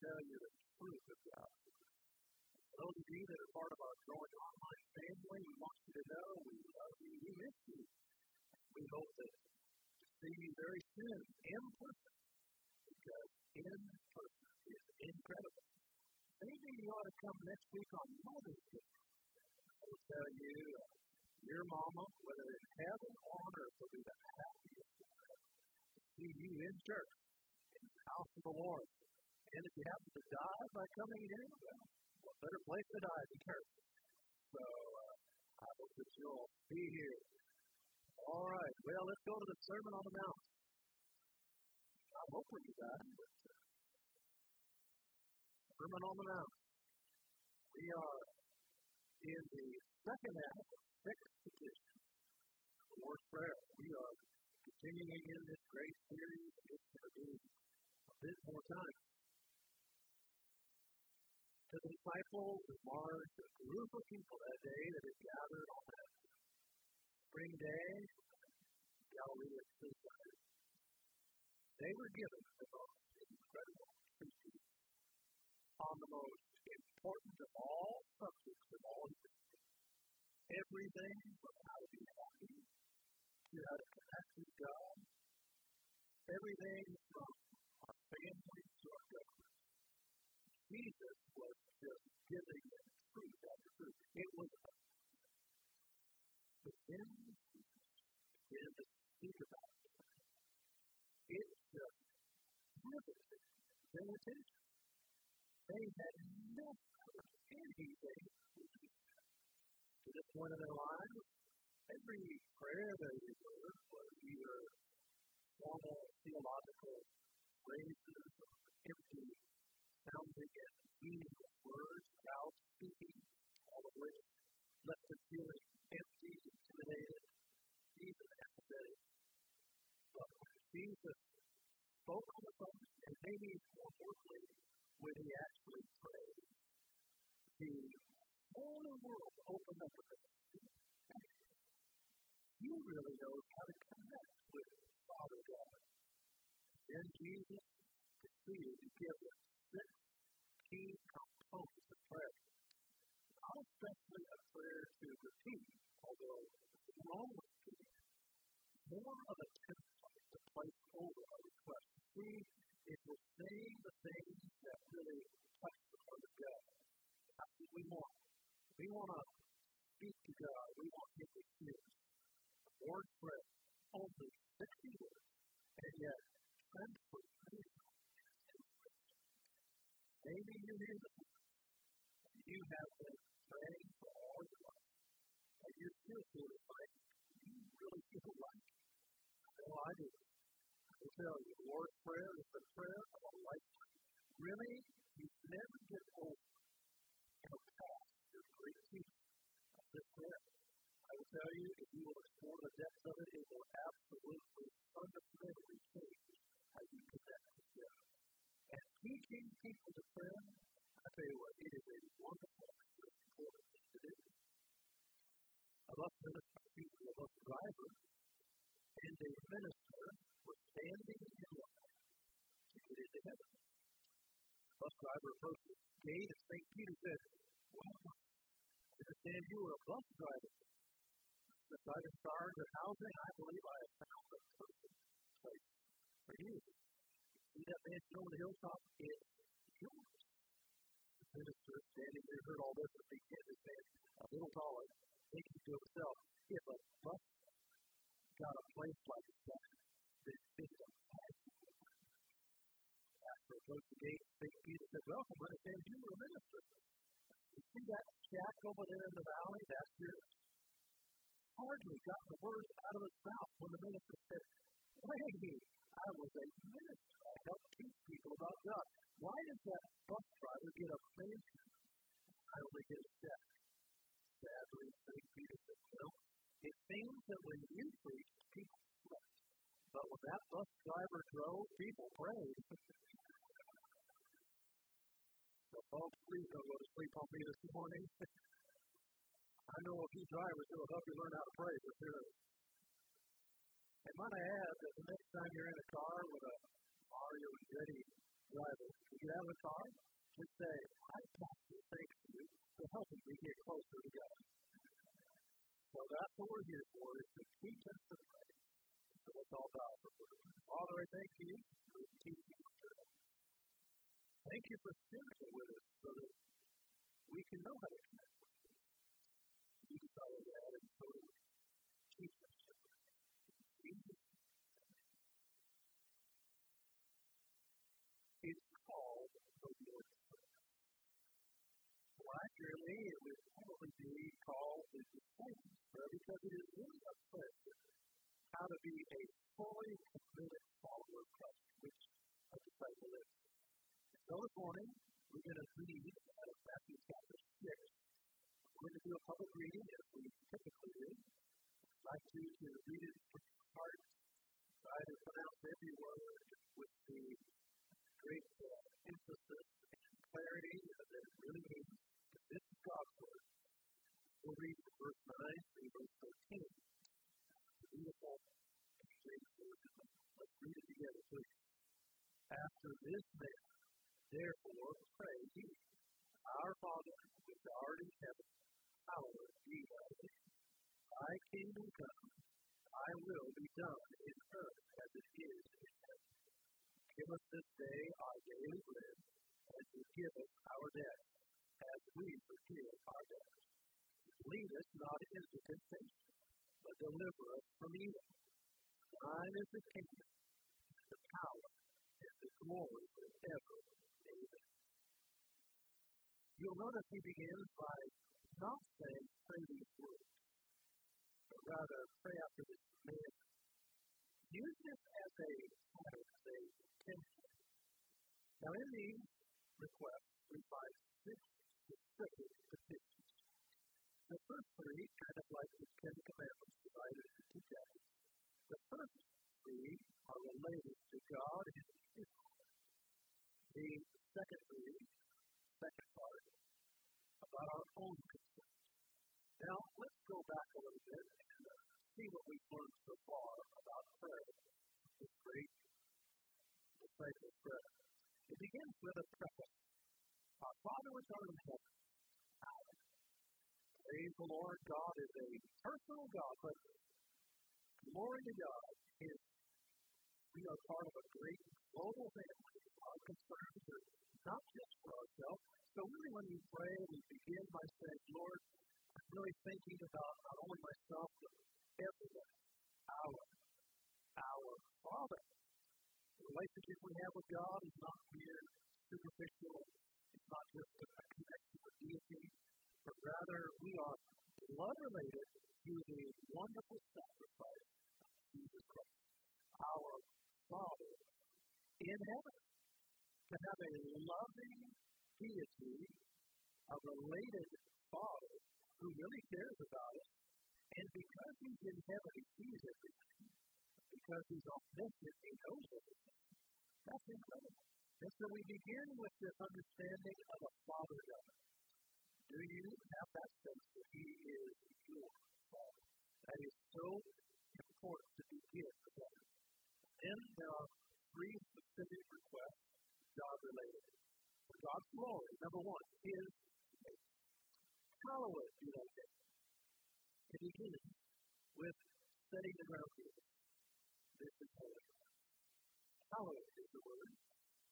Tell you the truth of God. Those of you that are part of our growing online family, we want you to know we love you, we miss you. We hope that to see you very soon in person, because in person is incredible. Maybe you ought to come next week on Mother's Day. I will tell you, uh, your mama, whether in heaven or on earth, will be the happiest to see you in church, in the house of the Lord. And if you happen to die by coming in, well, what better place to die than church? So uh, I hope that you'll be here. All right, well, let's go to the Sermon on the Mount. I'm hoping you die. But, uh, Sermon on the Mount. We are in the second half of six petitions of the Lord's Prayer. We are continuing in this great series. It's going to be a bit more time. To the disciples a group of people that day that had gathered on that spring day, Galilee of Seaside, they were given the most incredible teaching on the most important of all subjects of all history. Everything from how to be happy to how to connect with God, everything from our family to our government. Jesus was just giving them truth after truth. It was but then began to speak about it. It just riveted their attention. They had never anything to this point in their lives. Every prayer they heard was either formal theological phrases or empty sounding and meaningless words without speaking, all of which left them feeling empty, intimidated, even apathetic. But when Jesus spoke on the phone, and maybe more importantly, when he actually prayed, the whole world opened up to him. He really knows how to connect with Father God. Then Jesus proceeded to give them More of a template to place over a request. See, if we're saying the things that really touch the heart of God, that's what we want. We want to speak to God. We want Him to hear us. Word prayer, only 60 words, and yet transformation Maybe you hear the you have been praying for all your life, and you're still feeling like you really feel like, well, I do. I tell you, the Lord's Prayer is the prayer of a lifetime. Really, you never get over how past your great teaching of this prayer. I will tell you, if you will explore the depths of it, it will absolutely, fundamentally change how you connect with God. And teaching people to pray, I tell you what, it is a wonderful and important thing to do. A bus minister, a bus driver, and a minister were standing in line to get into heaven. The bus driver approached the gate of St. Peter said, Well, I understand you were a bus driver. Since been charged with housing, I believe I have found the perfect place for you. See that mansion over the hilltop? It's yours. The minister standing there heard all this and began to stand a little taller, thinking to himself, if a bus got a place like that, then it's a approached the gate, St. Peter said, Welcome, understand you were a minister. You see that shack over there in the valley? That's yours. Hardly got the words out of his mouth when the minister said, Wait, I was a minister. I helped teach people about God. Why does that bus driver get a mansion? I only get a check. Sadly, St. Peter said, Well, it seems that when you preach, people slept. But when that bus driver drove, people prayed. so, folks, please don't go to sleep on me this morning. I know a few drivers who will help you learn how to pray for sure. And might I add that the next time you're in a car with a Mario and Andretti driver, you get out of the car, just say, I pastor thank you for helping me get closer to God. So that's what we're here for, is to teach us to pray. So it's all about. Father, I thank you for teaching us. Thank you for sharing it with us so that we can know how to connect with you. You desire that, and so teach us. It's called the Lord's Prayer. Well, it would probably be called the Disciples' because it is really a prayer how to be a fully committed follower of Christ, which a disciple is. So this morning, we're going to read out of Matthew chapter 6. We're going to do a public reading as we typically do. I'd like you to read it from your heart, try to pronounce every word with the great uh, emphasis and clarity that it really means. God's word. We'll read verse 9 through verse 13. Beautiful Let's read it together, please. After this manner, therefore, pray ye, Our Father, which art in heaven, hallowed be thy name. Thy kingdom come, thy will be done in earth as it is in heaven. Give us this day our daily bread, and forgive us our debts, as we forgive our debtors. Lead us not into temptation, but deliver us from evil. Thine is the kingdom, the power, and the glory forever. Amen. You'll notice he begins by not saying pray these words, but rather pray after this command. Use this as a pattern, as a template. Now, in these requests, we find six specific petitions. The first three, kind of like the Ten Commandments divided into two chapters, the first three are related to God and His The second three, second part, about our own concerns. Now, let's go back a little bit and uh, see what we've learned so far about prayer, this great disciple prayer. It begins with a preface. Our Father which art in heaven, Praise the Lord. God is a personal God, but glory to God is we are part of a great global family. Our concerns are not just for ourselves. So really when we pray, we begin by saying, Lord, I'm really thinking about not only myself, but everyone, our, our Father. The relationship we have with God is not mere superficial. It's not just a connection with deity, but rather we are blood related to the wonderful sacrifice of Jesus Christ, our Father in heaven. To have a loving deity, a related Father who really cares about us, and because He's in heaven, He sees everything. Because He's omniscient, He knows everything. That's incredible. And so we begin with this understanding of a Father God. Do you have that sense that He is your Father? That is so important to begin with that. Then there are three specific requests God related. For God's glory, number one, His name. Hallowed be thy name. It begins with setting the ground rules. This is holy. Hallowed is the word.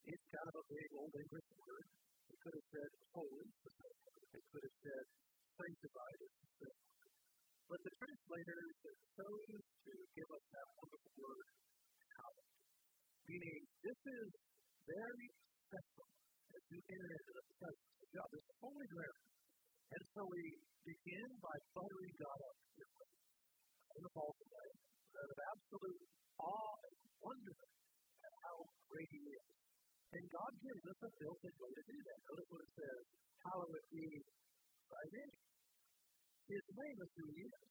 It's kind of a big old English word. It could have said holy, it could have said sanctified, but the translators chose to give us that wonderful word, hallowed. Meaning, this is very special as you enter into the presence of God. This is holy ground. And so we begin by buttering God up in the altar out of absolute awe and wonderment at how great He is. And God gives us a built-in way to do that. Notice what it says, hallowed be thy name. His name is who He is.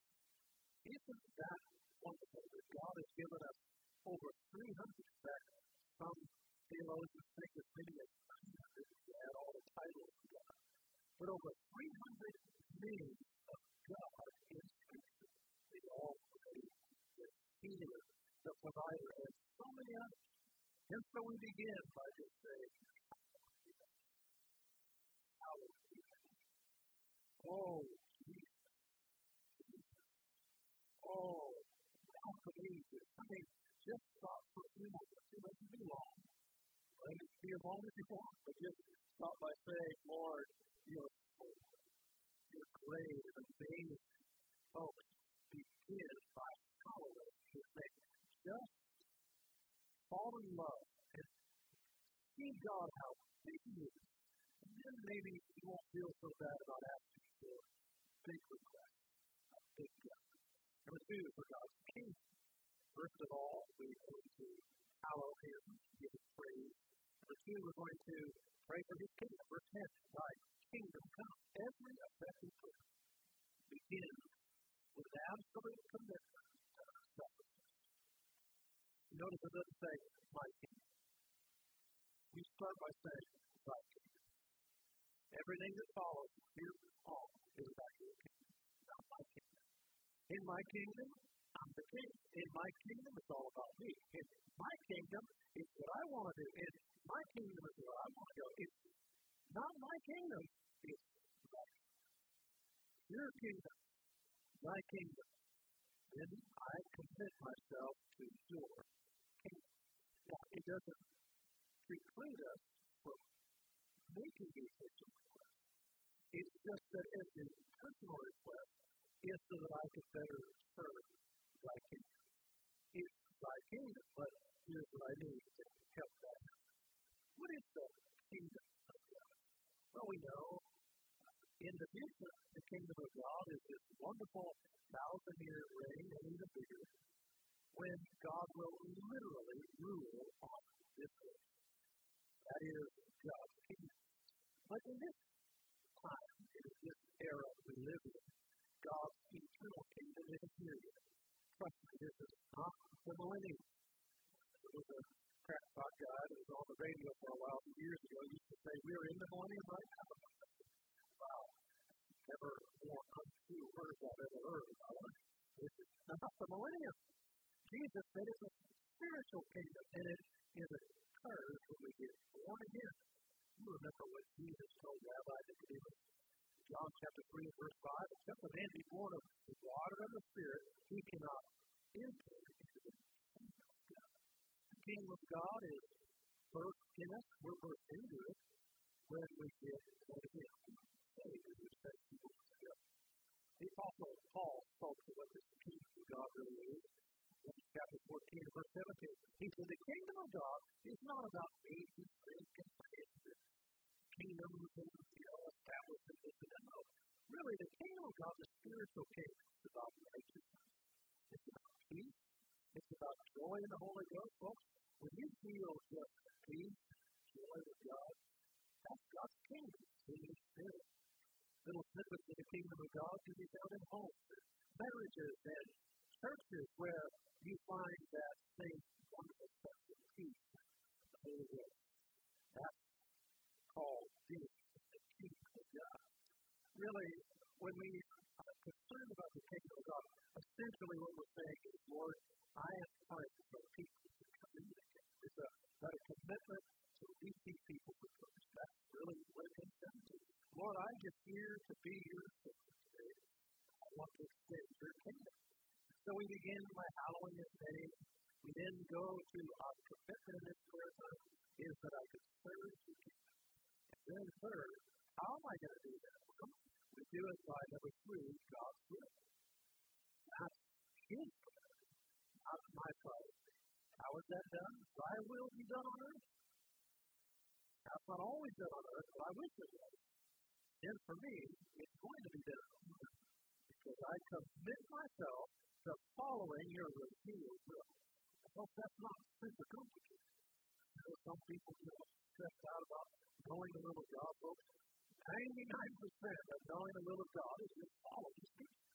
Isn't that wonderful that God has given us over 300 that some theologians think as many as 900 to add all the titles of God. But over 300 names of God in Scripture, the Almighty, the Healer, the Provider, and so many others. And so we begin by just saying, Oh, Jesus. Oh, how courageous. I mean, just stop for a few moments. It doesn't be long. Let it be as long as you want, but just stop by saying, Lord, you're, you're great and amazing. Oh, Folks, begin by hallowing his name. Just fall in love and see God how big he is. And then maybe you won't feel so bad about asking for big requests, a big God. Number two, for God's kingdom. First of all, we're going to hallow him, give him praise. Number two, we're going to pray for his kingdom. Verse 10, thy kingdom come. Every effective prayer begins with an absolute commitment to selflessness. Notice it doesn't say, my kingdom. We start by saying, thy kingdom. Everything that follows from here on is about your kingdom, not my kingdom. In my kingdom, I'm the king. In my kingdom, it's all about me. In my kingdom, it's what I want to do. In my kingdom is where I want to go. It's not my kingdom, it's Your kingdom, my kingdom. Then I commit myself to your. Now, it doesn't preclude us from making these requests. It's just that as a personal request is so that I can better serve thy kingdom. It's thy kingdom, but here's what I need to help that. What is the kingdom of God? Well, we know uh, in the future, the kingdom of God is this wonderful thousand year reign and even bigger when God will literally rule on this earth. That is God's kingdom. But in this time, in this era we live in, God's eternal kingdom is here. Trust me, this is not the millennium. There was a crackpot guy that was on the radio for a while years ago used to say, We're in the millennium right now. Never more untrue words I've ever heard. This is not the millennium. Jesus said it's a spiritual kingdom, and it, it occurs when we get born again. You remember what Jesus told Rabbi Nicodemus John chapter 3 and verse 5, except a man be born of the water and the Spirit, he cannot enter into the kingdom of God. The kingdom of God is birthed in us, we're birthed into it when we get born again. Saved, as a. The Apostle Paul spoke to what this kingdom of God really is. Chapter 14 verse 17, he said, The kingdom of God is not about meat and drink and and kingdoms and you know, establishing this and that. Really, the kingdom of God, the spiritual kingdom, is about righteousness. It's about peace. It's about joy in the Holy Ghost, folks. When you feel just peace, joy with God, that's God's kingdom in your spirit. Little snippets of the kingdom of God can be found in homes, marriages, and churches where you find that same wonderful sense of peace, the Holy Ghost. That's called being the kingdom of God. Really, when we are concerned about the kingdom of God, essentially what we're saying is, Lord, I am praying for people to come into the kingdom. It's a, that a commitment to reaching people for Christ. That's really what it comes down to. Lord, I'm just here to be your servant today. I want to extend your kingdom. So we begin by hallowing his name. We then go to our commitment in this prayer is that I can serve your kingdom. Then third, how am I going to do that? Well, we do it by number three, God's will. That's His prayer, not my prayer. How is that done? Thy will be done on earth. It's not always done on earth, but I wish it was. And for me, it's going to be done on earth because I commit myself to following your revealed will. I hope that's not super complicated. You know, some people get stressed out about knowing the will of God, folks. 99% of knowing the will of God is just following Scripture.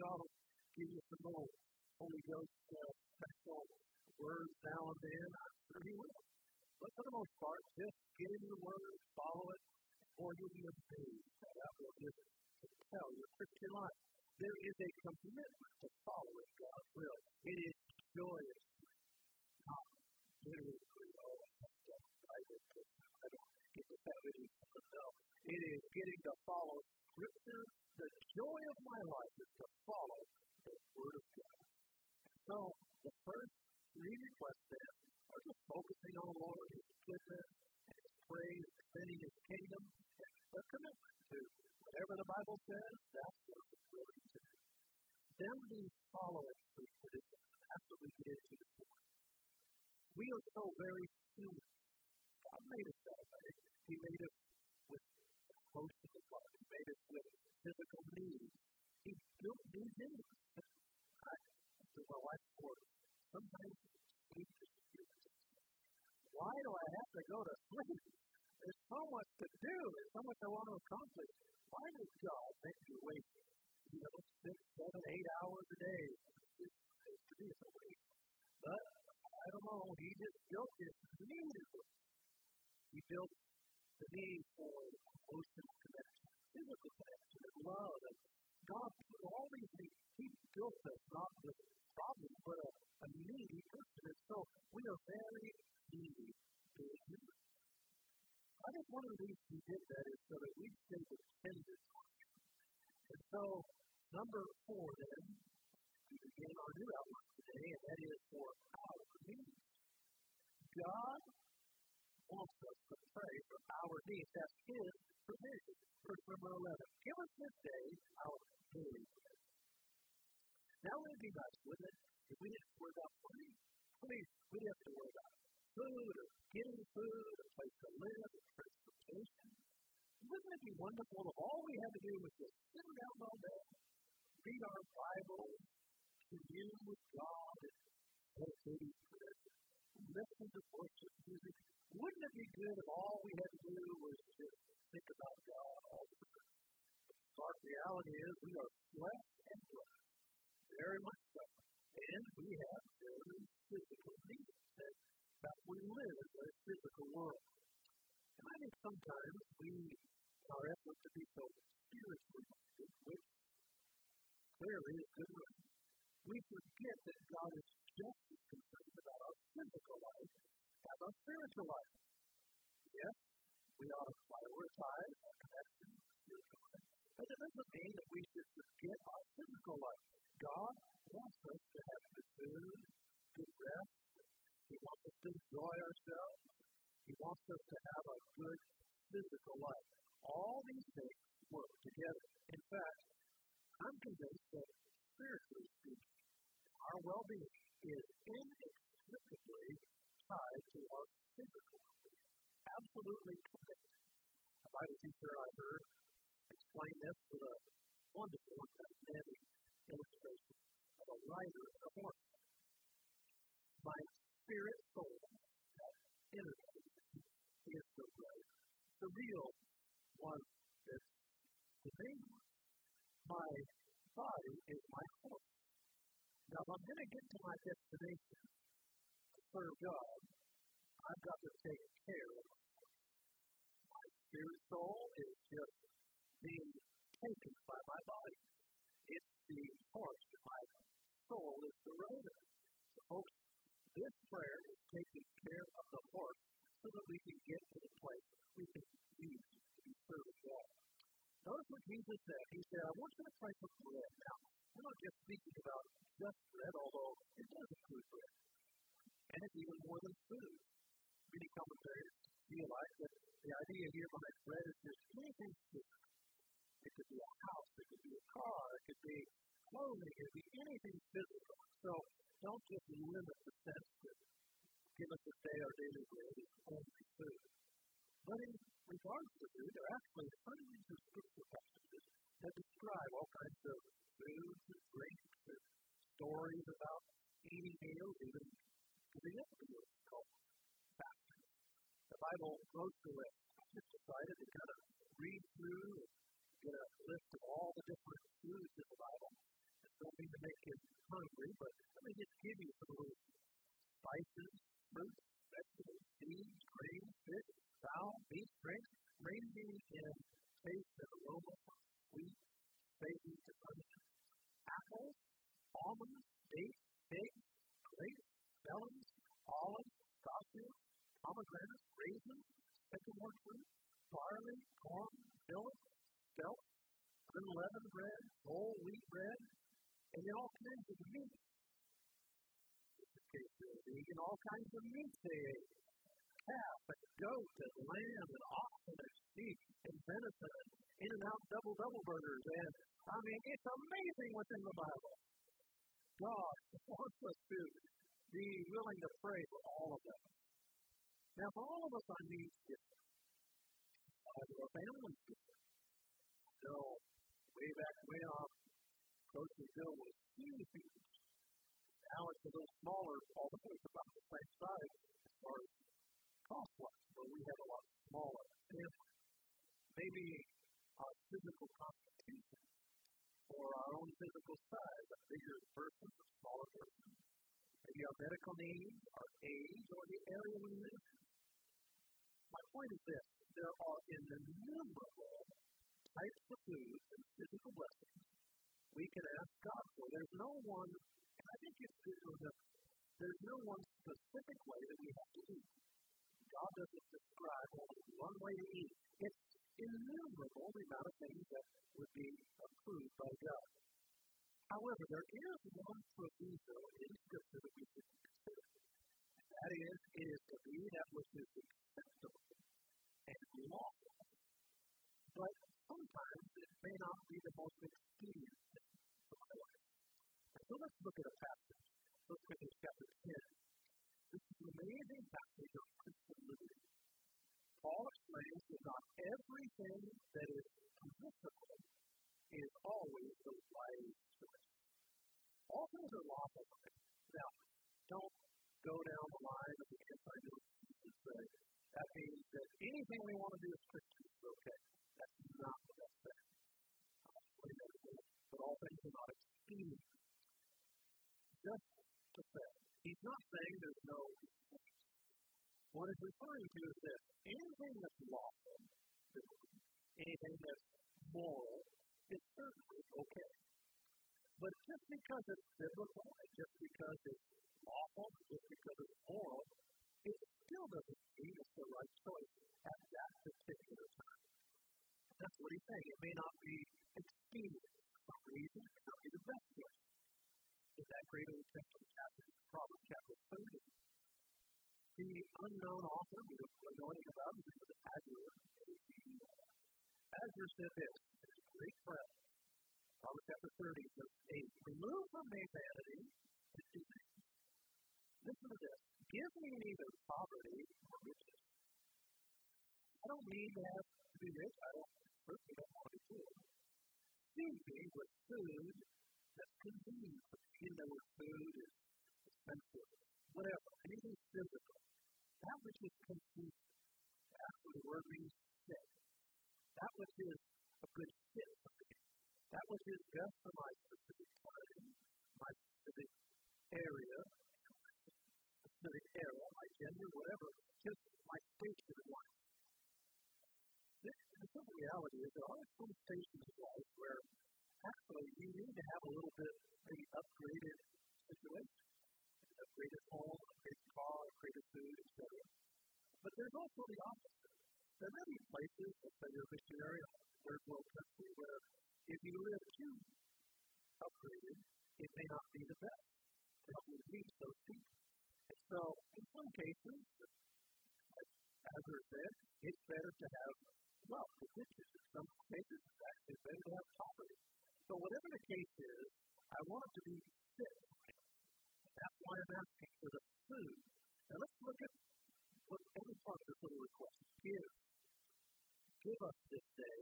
God will give you some little Holy Ghost uh, special words now and then. I'm sure He will. But for the most part, just get in your word, follow it, or you'll be amazed at that will just tell your Christian life. There is a commitment to following God's will. It is joyous, not literally, oh, I don't get to have no. It is getting to follow Scripture. The joy of my life is to follow the Word of God. So, the first three requests then are just focusing on the Lord, His goodness, His praise, extending His kingdom, and a commitment to whatever the Bible says, that's what we're willing to do. Then we follow it through tradition. That's what we get into this morning. We are so very human. God made us that way. He made us with emotions of love. He made us with physical needs. He built these in us. I, to my wife's work, sometimes Why do I have to go to sleep? There's so much to do. There's so much I want to accomplish. Why does God make you wait, you know, six, seven, eight hours a day? It's, to be a waste. But I don't know. He just built this need. He built the need for emotional connection, physical connection, and love. And God put all these things. He built us not with problems, but a, a needy person. And so we are very needy being human. I think one of the reasons he did that is so that we stay dependent on him. And so, number four then, we begin our new outline today, and that is for our needs. God wants us to pray for our needs. That's His provision. Verse number 11. Give us this day our daily bread. Now, it would be nice, wouldn't it, if we didn't worry about money? Please, we have to worry about food or getting food, a place to live, transportation. Wouldn't it be wonderful if all we had to do was just sit around all day, read our Bible, commune with God, meditate in prayer, listen to worship music? Wouldn't it be good if all we had to do was just think about God all the time? The reality is we are flesh and blood, very much so, and we have very physical needs that we live in a physical world. And I think sometimes we, our effort to be so spiritually minded, which clearly is good reason, we forget that God is just as concerned about our physical life as our spiritual life. Yes, we ought to prioritize our connection to spiritual life, but it doesn't mean that we should forget our physical life. God wants us to have good food, good rest, he wants us to enjoy ourselves. He wants us to have a good physical life. All these things work together. In fact, I'm convinced that spiritually speaking, our well being is inextricably tied to our physical well being. Absolutely connected. A Bible teacher I heard explain this with a wonderful and fascinating illustration of a rider and a horse. My spirit soul, that is the right. The real one that's the main one. My body is my horse. Now, if I'm going to get to my destination to serve God, I've got to take care of my spirit soul is just being taken by my body. It's the horse. My soul is the rider. So, folks, this prayer is taking care of the horse so that we can get to the place we can use to be serving God. Notice what Jesus said. He said, I want you to pray for bread. Now, we're not just speaking about just bread, although it does include bread. And it's even more than food. Many commentators feel like that the idea here behind bread is then all kinds of meat. Vegan, all kinds of meat they ate. Calf and goat and lamb and oxen and sheep and venison and in and out double double burgers. And I mean, it's amazing what's in the Bible. God wants us to be willing to pray for all of them. Now, for all of us, our needs different. Our families different. So, way back when grocery bill was huge, now it's a little smaller, although it's about the same size as far as cost wise, but we have a lot smaller families. Maybe our physical constitution or our own physical size, a bigger person, a smaller person. Maybe our medical needs, our age, or the area we live in. My point is this there are innumerable types of foods and physical blessings we can ask God for. There's no one, and I think it's to remember, there's no one specific way that we have to eat. God doesn't describe only one way to eat. It's innumerable the amount of things that would be approved by God. However, there is one proviso in Scripture that we should consider. And that is, it is to be that which is acceptable and lawful. But sometimes it may not be the most expedient thing for my life. And so let's look at a passage. Look at chapter 10. This is an amazing passage of Christian liberty. Paul explains that not everything that is permissible is always the wise choice. All things are lawful. Now, don't go down the line of the anti-Christian and say that means that anything we want to do as Christians is okay. That's not what that's saying. But all things are not expedient. Just to say, he's not saying there's no what it's referring to is this anything that's lawful, anything that's moral, is certainly okay. But just because it's biblical, and just because it's lawful, just because it's moral, it still doesn't mean it's the right choice at that particular time. That's what he's saying. It may not be expedient for some reason, it may not be the best choice. In that great Old Testament passage, Proverbs chapter 30, the unknown author we don't know anything about him is Agur. Agur said this, his great friend, Proverbs chapter 30, verse 8, remove from me vanity and deceit. Listen to this. Give me neither poverty nor riches. I don't need to have to be rich. I don't certainly don't want to be poor. Feed with food that's convenient. You know where food is expensive. Whatever. Anything physical. That which is complete. That's what the word means fit. That which is a good fit for me. That which is just for my specific time, my specific area, specific era, my gender, whatever, just my station in life. The, simple reality is there are some stations in life where actually you need to have a little bit maybe upgraded situation upgraded home, upgraded car, upgraded food, etc. But there's also the opposite. There are many places, let's say you're a missionary in third world country, where if you live too upgraded, it may not be the best to help you reach those people. And so, in some cases, like Agur said, it's better to have wealth, riches. In some cases, it's actually better to have poverty. So, whatever the case is, I want it to be fit that's why I'm asking for the food. Now let's look at what every part of this little request. Give. Give us this day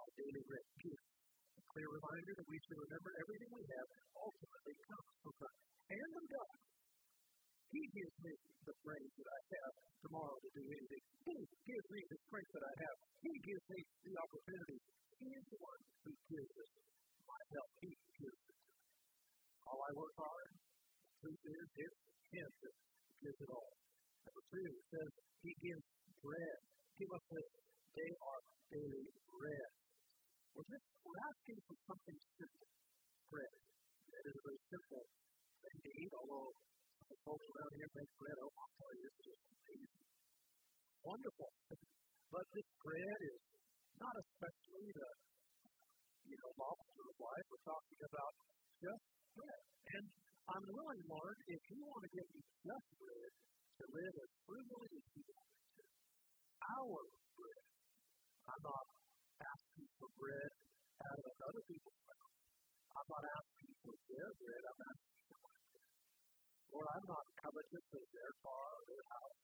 our daily bread. Give. A clear reminder that we should remember everything we have ultimately comes from the hand of God. He gives me the brains that I have tomorrow to do anything. He gives me the strength that I have. He gives me the opportunity. He is the one who gives us my help. He gives it. All I work hard, the truth is, it's Him that gives it all. Number two says, He gives bread. Give us this day our daily bread. We're just we're asking for something simple. Bread. That is a very simple thing to eat, although folks around here make bread. Oh, I'll tell you, it's just amazing. Wonderful. But this bread is not especially the, you know, lobster of life. We're talking about just bread. And I'm willing, Lord, if you want to give me just bread to live as frugally as you want me to, our bread. I'm not asking for bread out of other people's mouths. I'm not asking for their bread. I'm asking. Lord, I'm not covetous of their car or their house.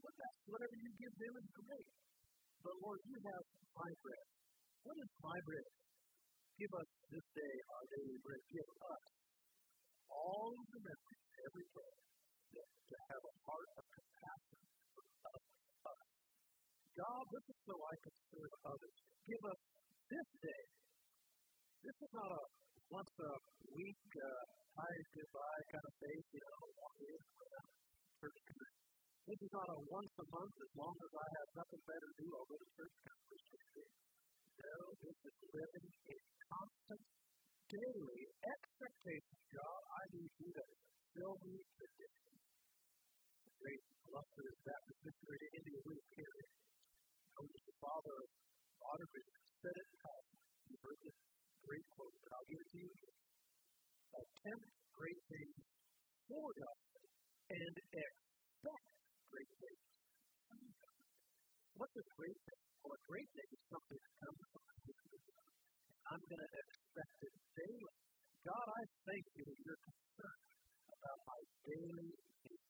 But that's whatever you give them is great. But Lord, you have my bread. What is my bread? Give us this day our daily bread. Give us all of the memories every day to have a heart of compassion for us. God, this is so I can serve others. Give us this day. This is not a once a week, uh, hi, goodbye kind of faith, you know, walk in, church This is not a once a month, as long as I have nothing better to do, I'll go to church Christianity. No, this is living in constant, daily expectation. God, I need you to fill me today. The great illustrious Baptist missionary to India, William Carey, known as the father of modern vision, said it how you heard this great quote, but I'll give to you. Attempt great things for God and expect great things. What's a great thing? Well, a great thing is something that comes from. I'm going to expect it daily. God, I thank you that you're concerned about my daily needs.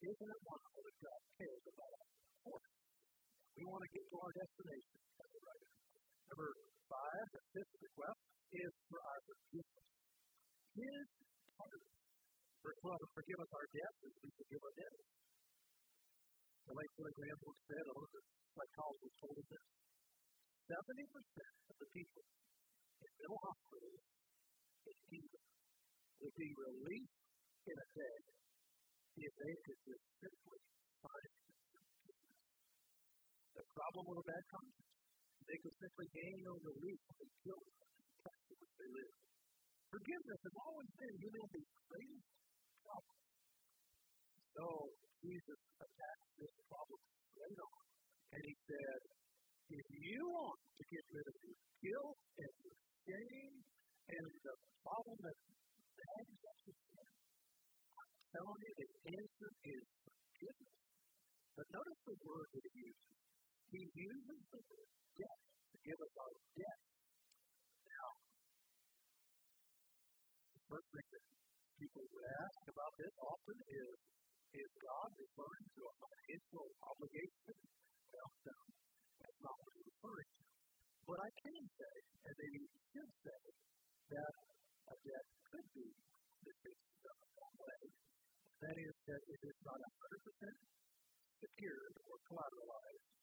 Isn't it wonderful that God cares about us? We want to get to our destination. Number five, the fifth request is for our forgiveness. His heart. Verse 12, forgive us our debts as we forgive our debtors. The late Billy Graham book said, a little psychologist told us this 70% of the people in mental hospitals in England would be released in a day if they could just simply find. The problem with a bad conscience they could simply gain no relief from the guilt in which they live. Forgiveness has always been humanity's greatest problem. So Jesus attacked this problem straight on, and he said, if you want to get rid of your guilt and your shame and the problem that nags at you, I'm telling you the answer is forgiveness. But notice the word that he uses. He uses the word debt to give us our debt. Now, the first thing that people would ask about this often is is God referring to a financial obligation? Well, no, that's not what he's referring to. But I can say, and maybe should say, that a debt could be dismissed in one way. That is, that it is not 100% secured or collateralized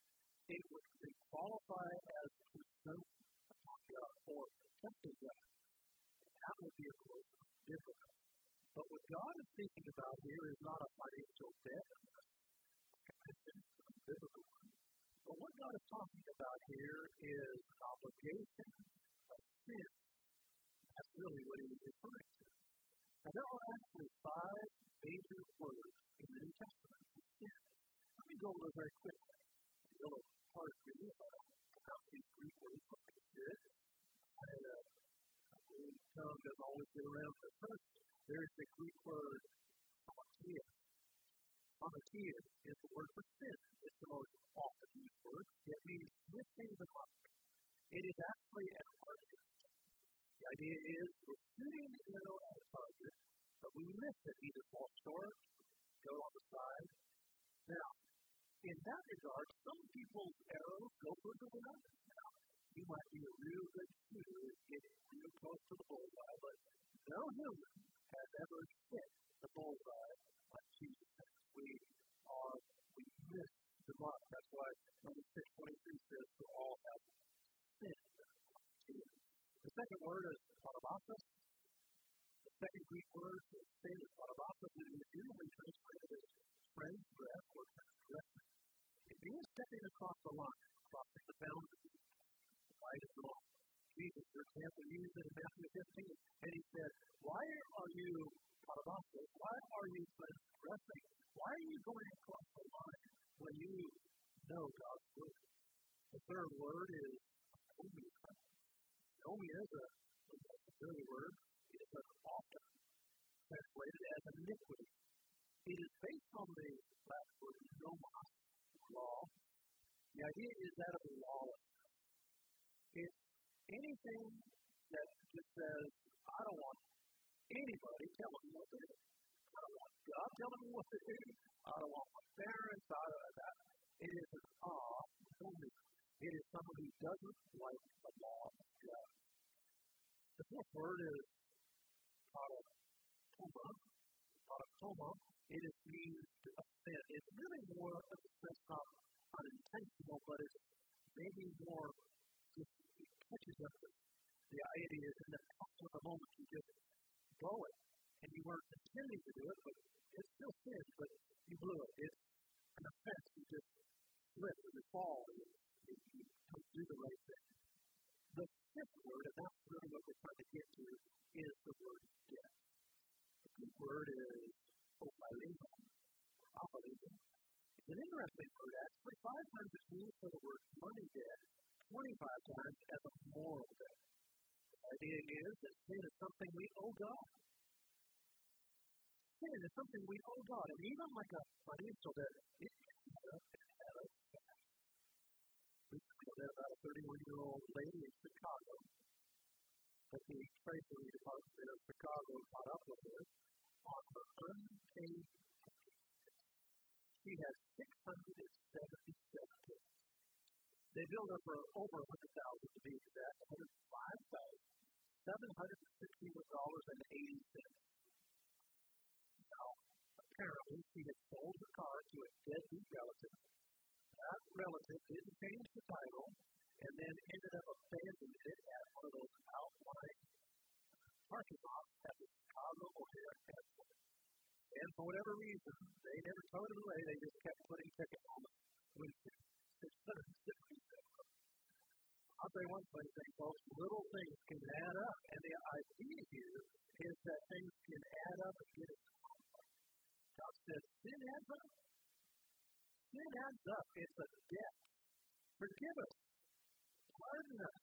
it would qualify as presumption upon God or tempting God. That would be, of course, difficult. But what God is thinking about here is not a financial debt, a biblical one. But what God is talking about here is an obligation of sin. That's really what he is referring to. Now, there are actually five major words in the New Testament for sin. Let me go over very quickly. You'll hard for you about these Greek words I did. I, uh, tongue doesn't always get around to first. There's the Greek word hamartia. Hamartia is the word for sin. It's the most often used word. It means missing the mark. It is actually an argument. The idea is we're shooting the arrow at a target, but we miss it. Either fall short, go on the side. Now, in that regard, some people's arrows go further than others. Now, you might be a real good shooter and get real close to the bullseye, but no human has ever hit the bullseye like Jesus has. We are, we miss the mark. That's why Romans 6 23 says to all have sinned. The second word is parabasis. The second Greek word to sin is parabasis, and it is usually translated as transgress or transgression. It means stepping across the line, crossing the boundary, right and wrong. Jesus, for example, used it in Matthew 15, and he said, Why are you, parabasis, why are you transgressing? Why are you going across the line when you know God's word? The third word is omi. Omi is a, a word. It is often translated as iniquity. It is based on the Latin word nomos, law. The idea is that of lawlessness. It's anything that just says, I don't want anybody telling me what to do. I don't want God telling me what to do. I don't want my parents. I don't that. It is an ah. It is someone who doesn't like the law of God. The fourth word is paraptoma. Paraptoma. It is to offend. It's really more of a sense of unintentional, but it's maybe more just it catches up the idea is in the touch of the moment you just blow it. And you weren't intending to do it, but it's still sin, but you blew it. It's an offense. You just slip and you fall and you, you don't do the right thing. The fifth word, and that's really what we're trying to get to, is the word death. The Greek word is opheilema. Opheilema. It's an interesting word, actually. Five times it's used for the word money debt, 25 times as a moral debt. The idea is that sin is something we owe God sin is something we owe God. And even like a financial debt, it can I about a 31 year old lady in Chicago that the Treasury Department of Chicago caught up with her on her unpaid She has 677 kids. They billed her for over 100000 to be exact, $105,761.80 apparently she had sold her car to a deadbeat relative. That relative didn't change the title and then ended up abandoning it at one of those outlying parking lots at the Chicago O'Hare Airport. And for whatever reason, they never towed it away. They just kept putting tickets on the windshield. I'll you one funny thing, folks. Little things can add up. And the idea here is that things can add up and get us God says, sin adds up. Sin adds up. It's a debt. Forgive us. Pardon us.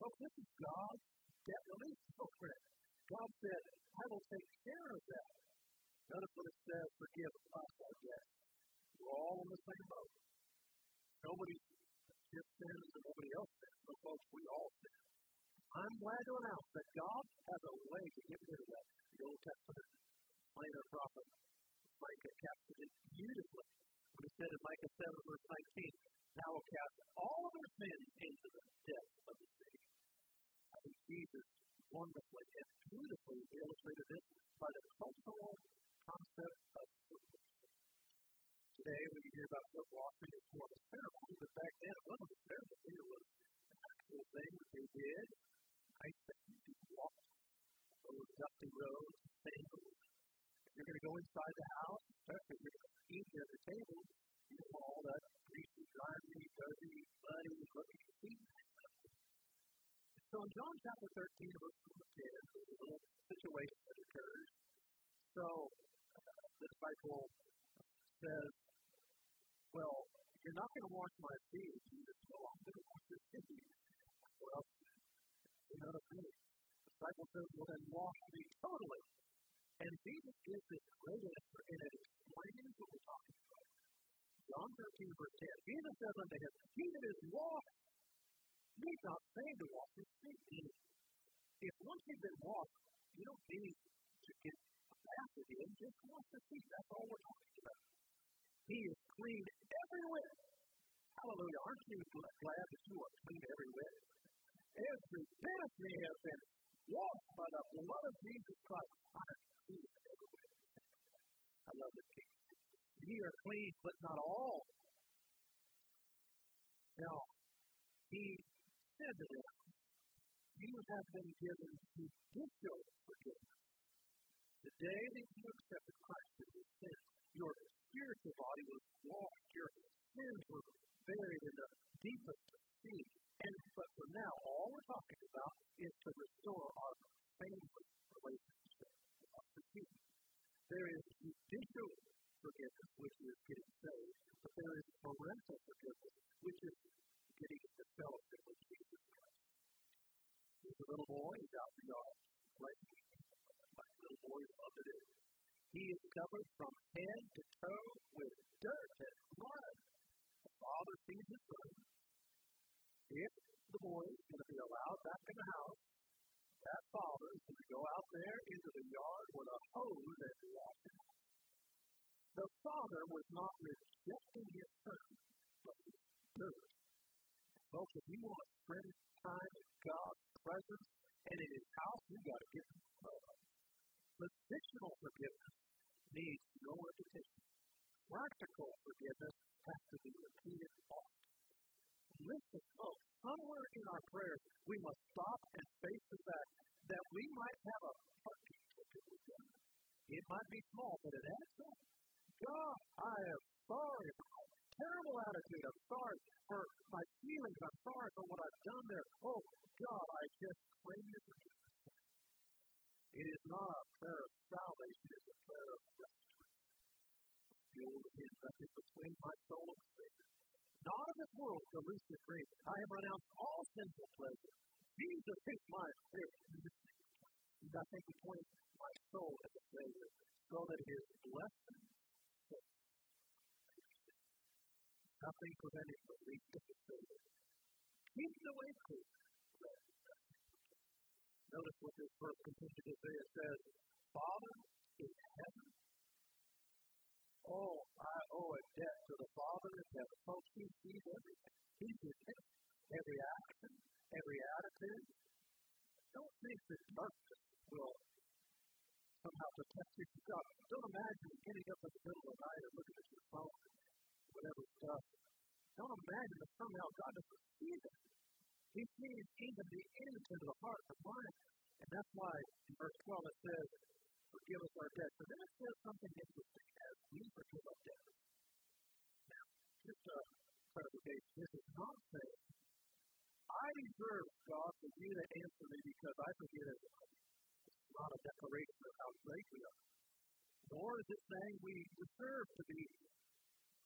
Folks, this is God's debt relief program. Oh, God said, I will take care of that. Notice what it says, forgive us our debt. We're all in the same boat. Nobody just sins and nobody else sins. But folks, we all sin. I'm glad to announce that God has a way to get rid of that. The Old Testament minor prophet Micah captured it beautifully when he said in Micah 7, verse 19, Thou will cast all of their sins into the depths of the sea. I think Jesus wonderfully and beautifully illustrated this by the cultural concept of football. Today, when you hear about foot washing, it's more of a ceremony, but back then it wasn't a ceremony. It was an actual thing that they did. Nice thing. People walked those dusty roads, sandals, you're going to go inside the house, especially if you're going to eat at the table, you know all that greasy, grimy, dirty, muddy looking feet. So in John chapter 13, verse 10, there's a little situation that occurs. So uh, the disciple says, Well, you're not going to wash my feet. Jesus, well, I'm going to wash your feet. Well, you're not a feet. The disciple says, Well, then wash me totally. And Jesus gives this great answer, and it explains what we're talking about. John 13, verse 10. Jesus says unto him, He that is washed need not say to wash his feet. If once you've been washed, you don't need to get a bath again, just wash your feet. That's all we're talking about. He is clean everywhere. Hallelujah. Aren't you glad that you are clean everywhere? Every bit of me has been washed by the blood of Jesus Christ. I love the king. Ye are clean, but not all. Now, he said to them, You have been given judicial forgiveness. The day that you accepted Christ as your sin, your spiritual body was washed, your sins were buried in the deepest sea. And but for now, all we're talking about is to restore our family relationship, with our forgiveness. There is judicial forgiveness, which is getting saved, but there is parental forgiveness, which is getting into fellowship with Jesus Christ. There's a little boy, he's out in the yard, playing. My little boy loved it. He is covered from head to toe with dirt and mud. The father sees his son. If the boy is going to be allowed back in the house, that father is going to go out there into the yard with a hose and wash him. The father was not rejecting his son. Folks, if you want to spend time in God's presence and in his house, you've got to get him Positional forgiveness needs no repetition. Practical forgiveness has to be repeated often. Listen, folks, somewhere in our prayers, we must stop and face the fact that we might have a parking ticket with God. It might be small, but it adds up. God, I am sorry my terrible attitude. I'm sorry for my feelings. I'm sorry for what I've done there. Oh, God, I just claim your forgiveness. It is not a prayer of salvation, it's a prayer of restoration. The old hymn, nothing between my soul and Savior. Not of this world, delusive dream. I have renounced all sinful pleasure. Jesus is my spirit. Nothing between my soul and the Savior, so that his blessing nothing preventing the least the. Keep the way clear. Notice what this verse continues to say. It says, Father in heaven. Oh, I owe a debt to the Father in heaven. Folks, He sees everything. He sees every action, every attitude. Don't think that darkness will somehow protect you from God. Don't imagine getting up in the middle of the night and looking at your phone, whatever stuff. Don't imagine that somehow God doesn't see that. He sees even the into the heart, the mind. And that's why in verse 12 it says, Forgive us our debts. And then it says something interesting as we forgive our debtors. Now, just a clarification. This is not saying, I deserve, God, for you to answer me because I forgive everybody. It's not a declaration of how great we are. Nor is it saying we deserve to be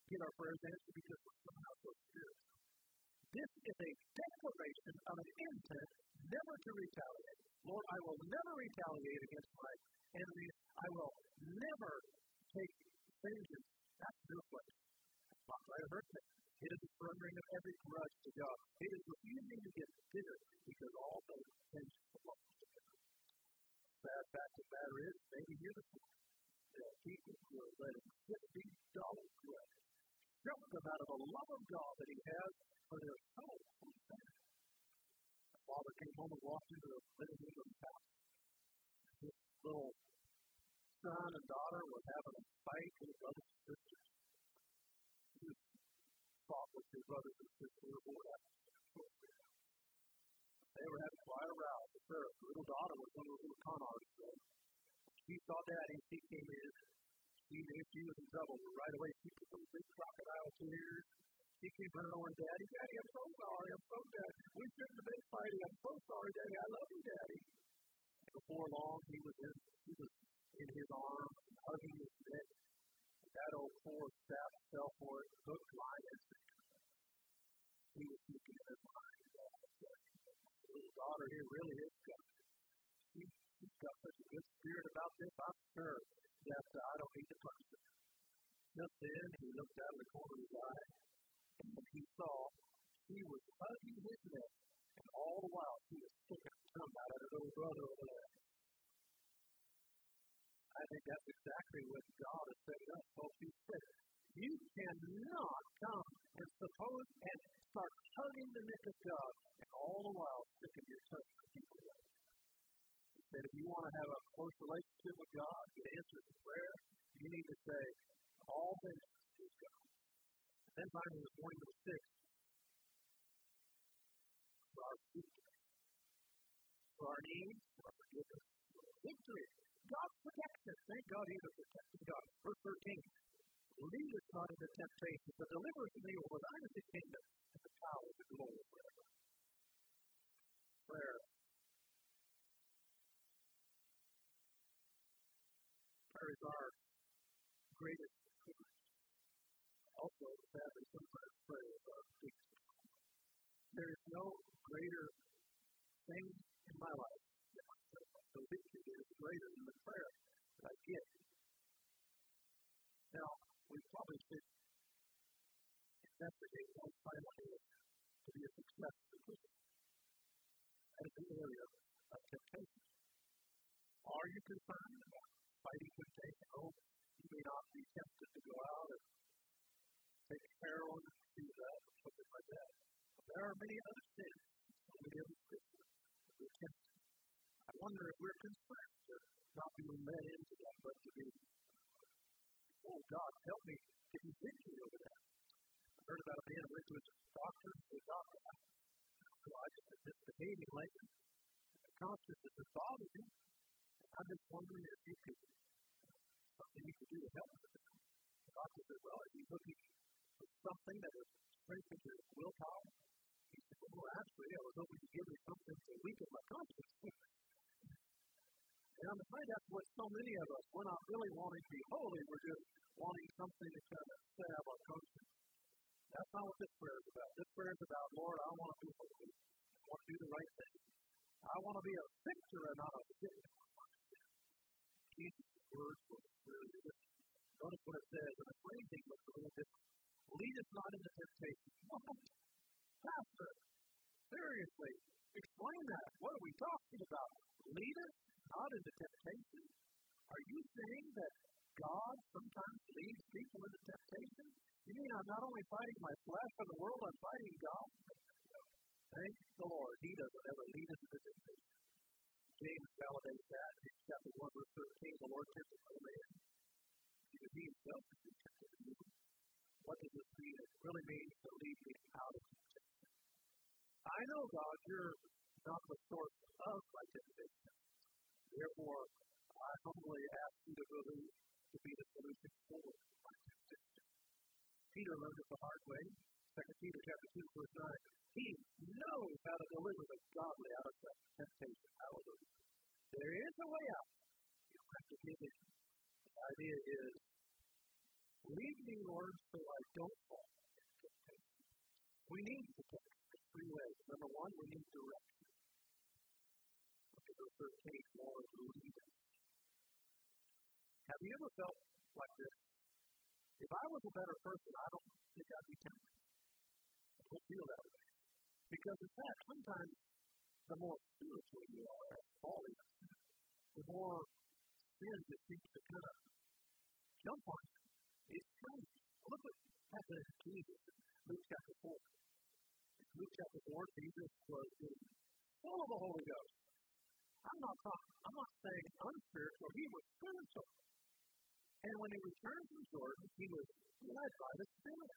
get our prayers answered because we're somehow so spiritual. This is a declaration of an intent never to retaliate. Lord, I will never retaliate against my enemies. I will never take vengeance. That's your place. Not try to hurt. It is the surrendering of every grudge to God. It is refusing to get bitter because all the vengeance belongs to God. Sad fact of the matter is, maybe you're the There are people who are letting $50 grudge choke them out of the love of God that He has for their soul. The father came home and walked into the living room of his house. His little son and daughter were having a fight with his brothers and sisters. He fought with his brothers and sisters or whatever. They were having quite a row. The little daughter was one of those little con artists. She saw daddy, she came in, she knew she was in trouble, right away she took those big crocodile tears. She came running to Daddy. Daddy, I'm so sorry. I'm so sad. We shouldn't have been fighting. I'm so sorry, Daddy. I love you, Daddy. Before long, he was in, he was in his arms, hugging his neck. That old poor sap fell for it, hook, and sinker. He was thinking in his mind, little daughter here really is God. She, she's got such a good spirit about this. I'm sure that uh, I don't need to her. Just then, he looked out of the corner of his eye, and he saw she was hugging his neck, and all the while she was sticking her tongue out at her little brother over there. I think that's exactly what God is setting up, folks. He said, you cannot come and suppose and start hugging the neck of God, and all the while sticking your tongue to people that if you want to have a close relationship with God, get answers to prayer, You need to say, all vengeance is God. And then finally, this morning, number six, for our future, for our needs, for our forgiveness, victory, God's protection. Thank God He's a protecting God. Verse 13. Lead us not into temptation, but deliver us from evil. For thine is the kingdom, and the power, and the glory forever. Prayer. Prayer is our greatest privilege. Also, sadly, sometimes prayer is our biggest There is no greater thing in my life than myself. The is greater than the prayer that I get. Now, we probably should investigate one final area to be a success in. That is the area of temptation. Are you concerned about fighting temptation? Oh, you may not be tempted to go out and take heroin and do that or something like that. But there are many other sins that we have that we're tempted. I wonder if we're concerned to not be led into that, but to be Oh, God, help me get you victory over that. I heard about a man who went to his doctor and said, Doctor, I, just been misbehaving lately. The conscience has bothered me. And I'm just wondering if you could, something you could do to help with that. The doctor said, Well, are you looking for something that would strengthen your willpower? He said, Well, actually, I was hoping to give me something to weaken my conscience. And I'm afraid that's what so many of us, we're not really wanting to be holy, we're just wanting something to kind of salve our conscience. That's not what this prayer is about. This prayer is about, Lord, I want to be holy. I want to do the right thing. I want to be a victor and not a victim. Jesus' words were really good. Notice what it says, and the phrasing was a little different. Lead us not into temptation. What? Pastor, seriously, explain that. What are we talking about? Lead us not into temptation? Are you saying that God sometimes leads people into temptation? You mean I'm not only fighting my flesh or the world, I'm fighting God? Thank the Lord. He doesn't ever lead us into temptation. James validates that in chapter 1, verse 13. The Lord tempted no man. Because he himself is tempted to you. What does this mean? It really means to lead me out of temptation. I know, God, you're not the source of my temptation. Therefore, I humbly ask you to believe to be the solution for my temptation. Peter learned it the hard way. 2 Peter chapter 2, verse 9. He knows how to deliver the godly out of temptation. Hallelujah. There is a way out. You don't have to give in. The idea is lead me, Lord, so I don't fall into temptation. We need protection in three ways. Number one, we need direction Look at verse 13, more leaders. Have you ever felt like this? If I was a better person, I don't think I'd be tempted. I don't feel that way. Because in fact, sometimes the more spiritual you are at falling, the more sin just seems to kind of jump on you. It's strange. Look what happened to Jesus in Luke chapter 4. In Luke chapter 4, Jesus was full of the Holy Ghost. I'm not talking, I'm not saying unspiritual, he was spiritual. And when he returned from Jordan, he was led by the Spirit.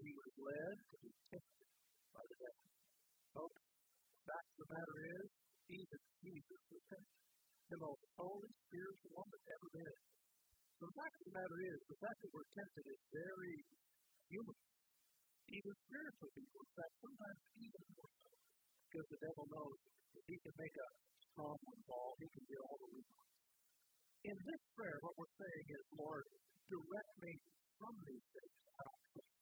He was led to be tempted by the devil. Folks, the fact of the matter is, even Jesus was tempted. The most holy spiritual one that's ever been. The fact of the matter is, the fact that we're tempted is very human. Even spiritual people, in fact, sometimes even more so. Because the devil knows if he can make a strong one fall, he can get all the weak ones. In this prayer, what we're saying is, Lord, direct me from these things. I don't trust.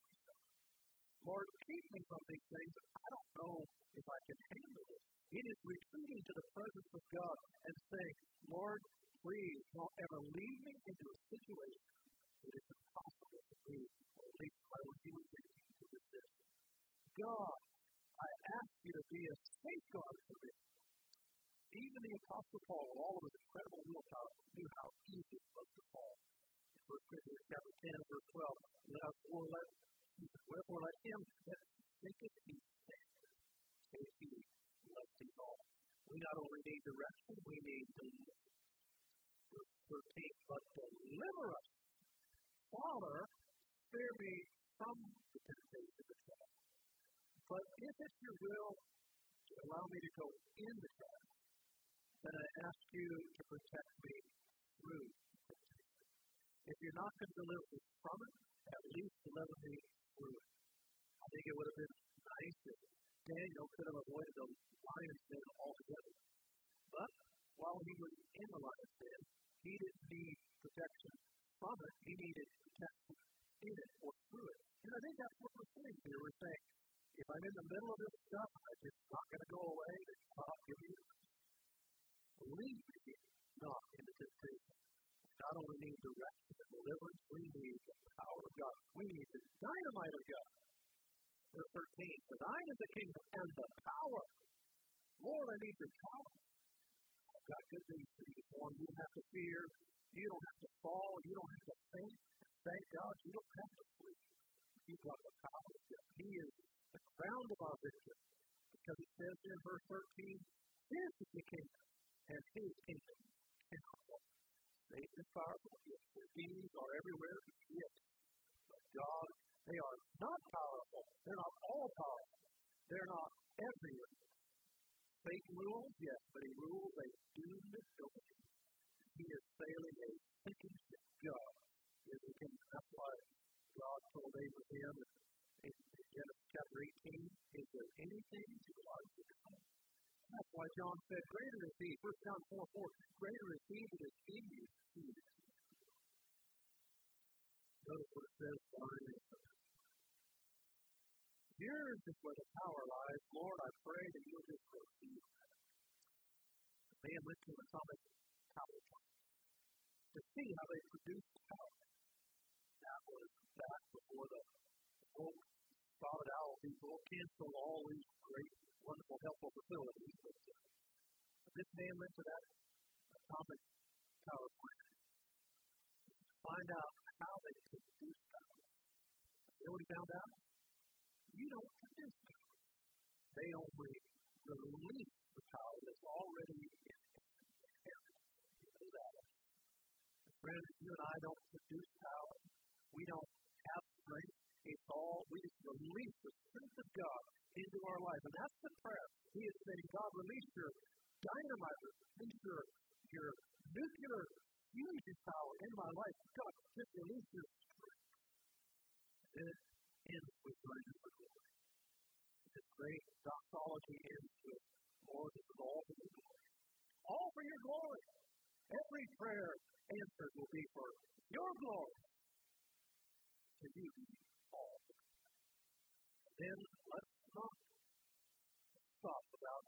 Lord, keep me from these things. I don't know if I can handle it. It is retreating to the presence of God and saying, Lord, please don't ever lead me into a situation that is impossible for me, or at least I would be to resist. God, I ask you to be a safeguard for me. Even the Apostle Paul, with all of his incredible willpower, knew how easy it was to fall. In 1 Corinthians chapter 10, verse 12, let us let, wherefore let him that thinketh he standeth take heed lest he fall. We not only need direction, we need deliverance. Verse 13, but deliver us. Father, spare me from the temptation of the trap. But if it's your will to allow me to go in the trap, then I ask you to protect me through temptation. If you're not going to deliver me from it, at least deliver me through it. I think it would have been nice if Daniel could have avoided the lion's den altogether. But while he was in the lion's den, he didn't need protection from it, he needed protection in it or through it. And I think that's what we're saying here. We're saying, if I'm in the middle of this stuff, it's not going to go away, God give me lead me not into temptation. We not only need direction and deliverance, we need the power of God. We need the dynamite of God. Verse 13, For thine is the kingdom and the power. Lord, I need your power. Got good news for you. One, you don't have to fear. You don't have to fall. You don't have to faint. Thank God you don't have to flee. You've got the power of God. He is the crown of our victory. Because it says in verse 13, John said, Greater is he, 1 John 4 4, greater is he that is in you. Notice what it says, Yours is where the power lies. Lord, I pray that you'll just proceed. The man went to atomic power plant to see how they produced power. That was back before the woke, spotted owl people canceled all these great wonderful, helpful facilities. But uh, this man went to that atomic power plant to find out how they could produce power. You know what he found out? You don't produce power. They only release the power that's already in You know you and I don't produce power. We don't have strength. It's all, we just release the strength of God into our life. And that's the prayer. He is saying, God, release your dynamite, release your, your nuclear fusion power in my life. God, just release your strength. And it ends with great glory. This great doxology ends with, Lord, this is all for your glory. All for your glory. Every prayer answered will be for your glory. To you all. then let's not stop without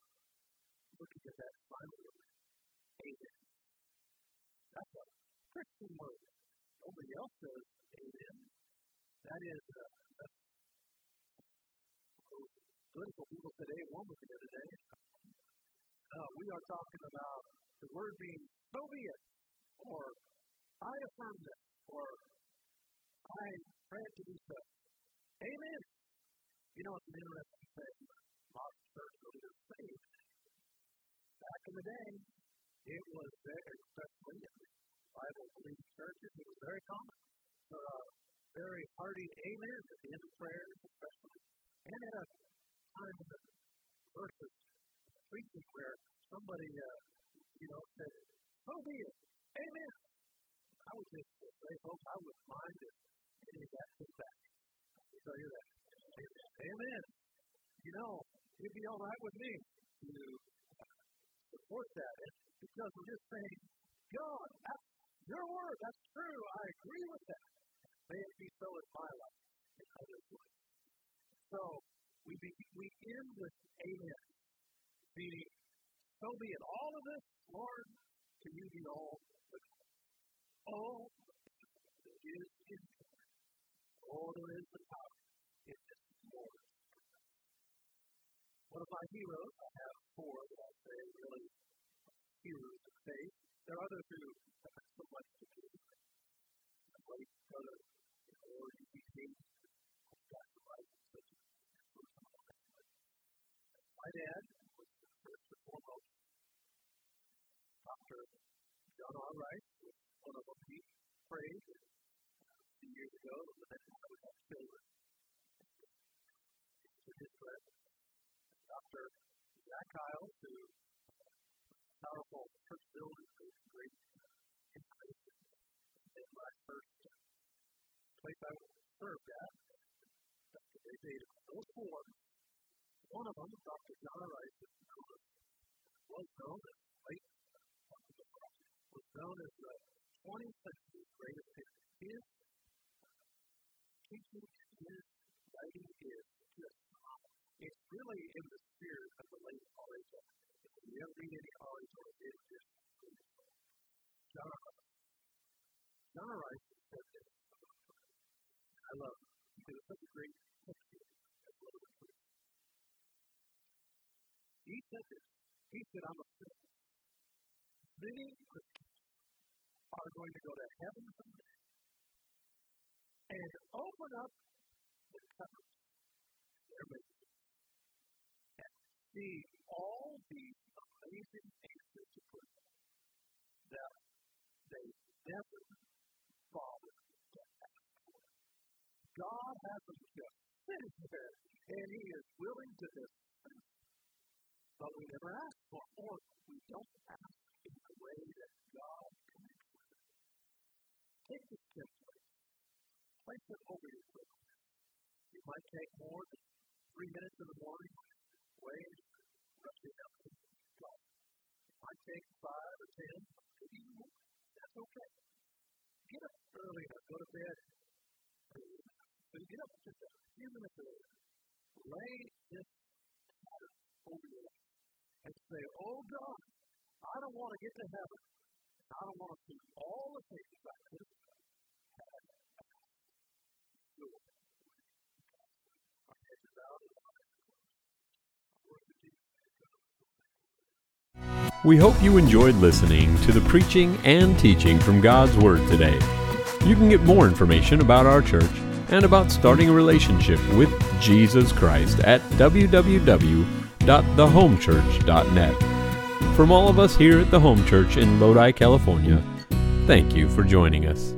looking at that final word. Amen. That's a Christian word. Nobody else says amen. That is uh, that's political people today one with me today. Uh, we are talking about the word being so be it, or I affirm this, or I pray it to be so. Amen. You know, an interesting thing. Modern church leaders say back in the day, it was very, especially in Bible believing churches, it was very common for a very hearty amen at the end of prayers, especially. And at a time in the verses preaching where somebody, uh, you know, said, so be it. Amen. I would just say, folks, I wouldn't mind if any of that came back. I'll tell you that. Amen. You know, it'd be all right with me to uh, support that. Eh? because we're just saying, God, that's your word. That's true. I agree with that. May it be so in my life and others' lives. So we be, we end with Amen, meaning, so be it. All of this, Lord, to you be all the all is in all there is the power in this Lord. One of my heroes, I have four that I say really heroes of faith. There are others who have so much to do. My late brother, the Lord, UPC, Dr. Wright, such a My dad was first and foremost Dr. John R. Wright, one of them, he prayed uh, a few years ago that I would have children. His friend, Dr. Jack Hyles, who uh, powerful church builder, great uh, inspiration. And my first uh, place I served at, they dated those four. One of them, Dr. John Rice, was known as late was known as the 20th century's greatest. His teaching, his writing is just it's really in the spirit of the late R.H. If you ever read any R.H. it's just John Rice. John Rice said this. I love it because it's such a great He said this. He said, I'm a sinner. Many Christians are going to go to heaven someday and open up the making and see all these amazing answers to prayer that they never bothered to ask for. God has sitting there, and He is willing to dispense but we never ask for or we don't ask in the way that God connects with it. Take this template, place it over your prayer. It might take more than three minutes in the morning, wait, rush it out, go. It might take five or ten, maybe more. That's okay. Get up early enough, go to bed you get up just a few minutes early. Lay this pattern over your life and say, Oh God, I don't want to get to heaven. I don't want to see all the things I could have had. We hope you enjoyed listening to the preaching and teaching from God's Word today. You can get more information about our church and about starting a relationship with Jesus Christ at www.thehomechurch.net. From all of us here at the Home Church in Lodi, California, thank you for joining us.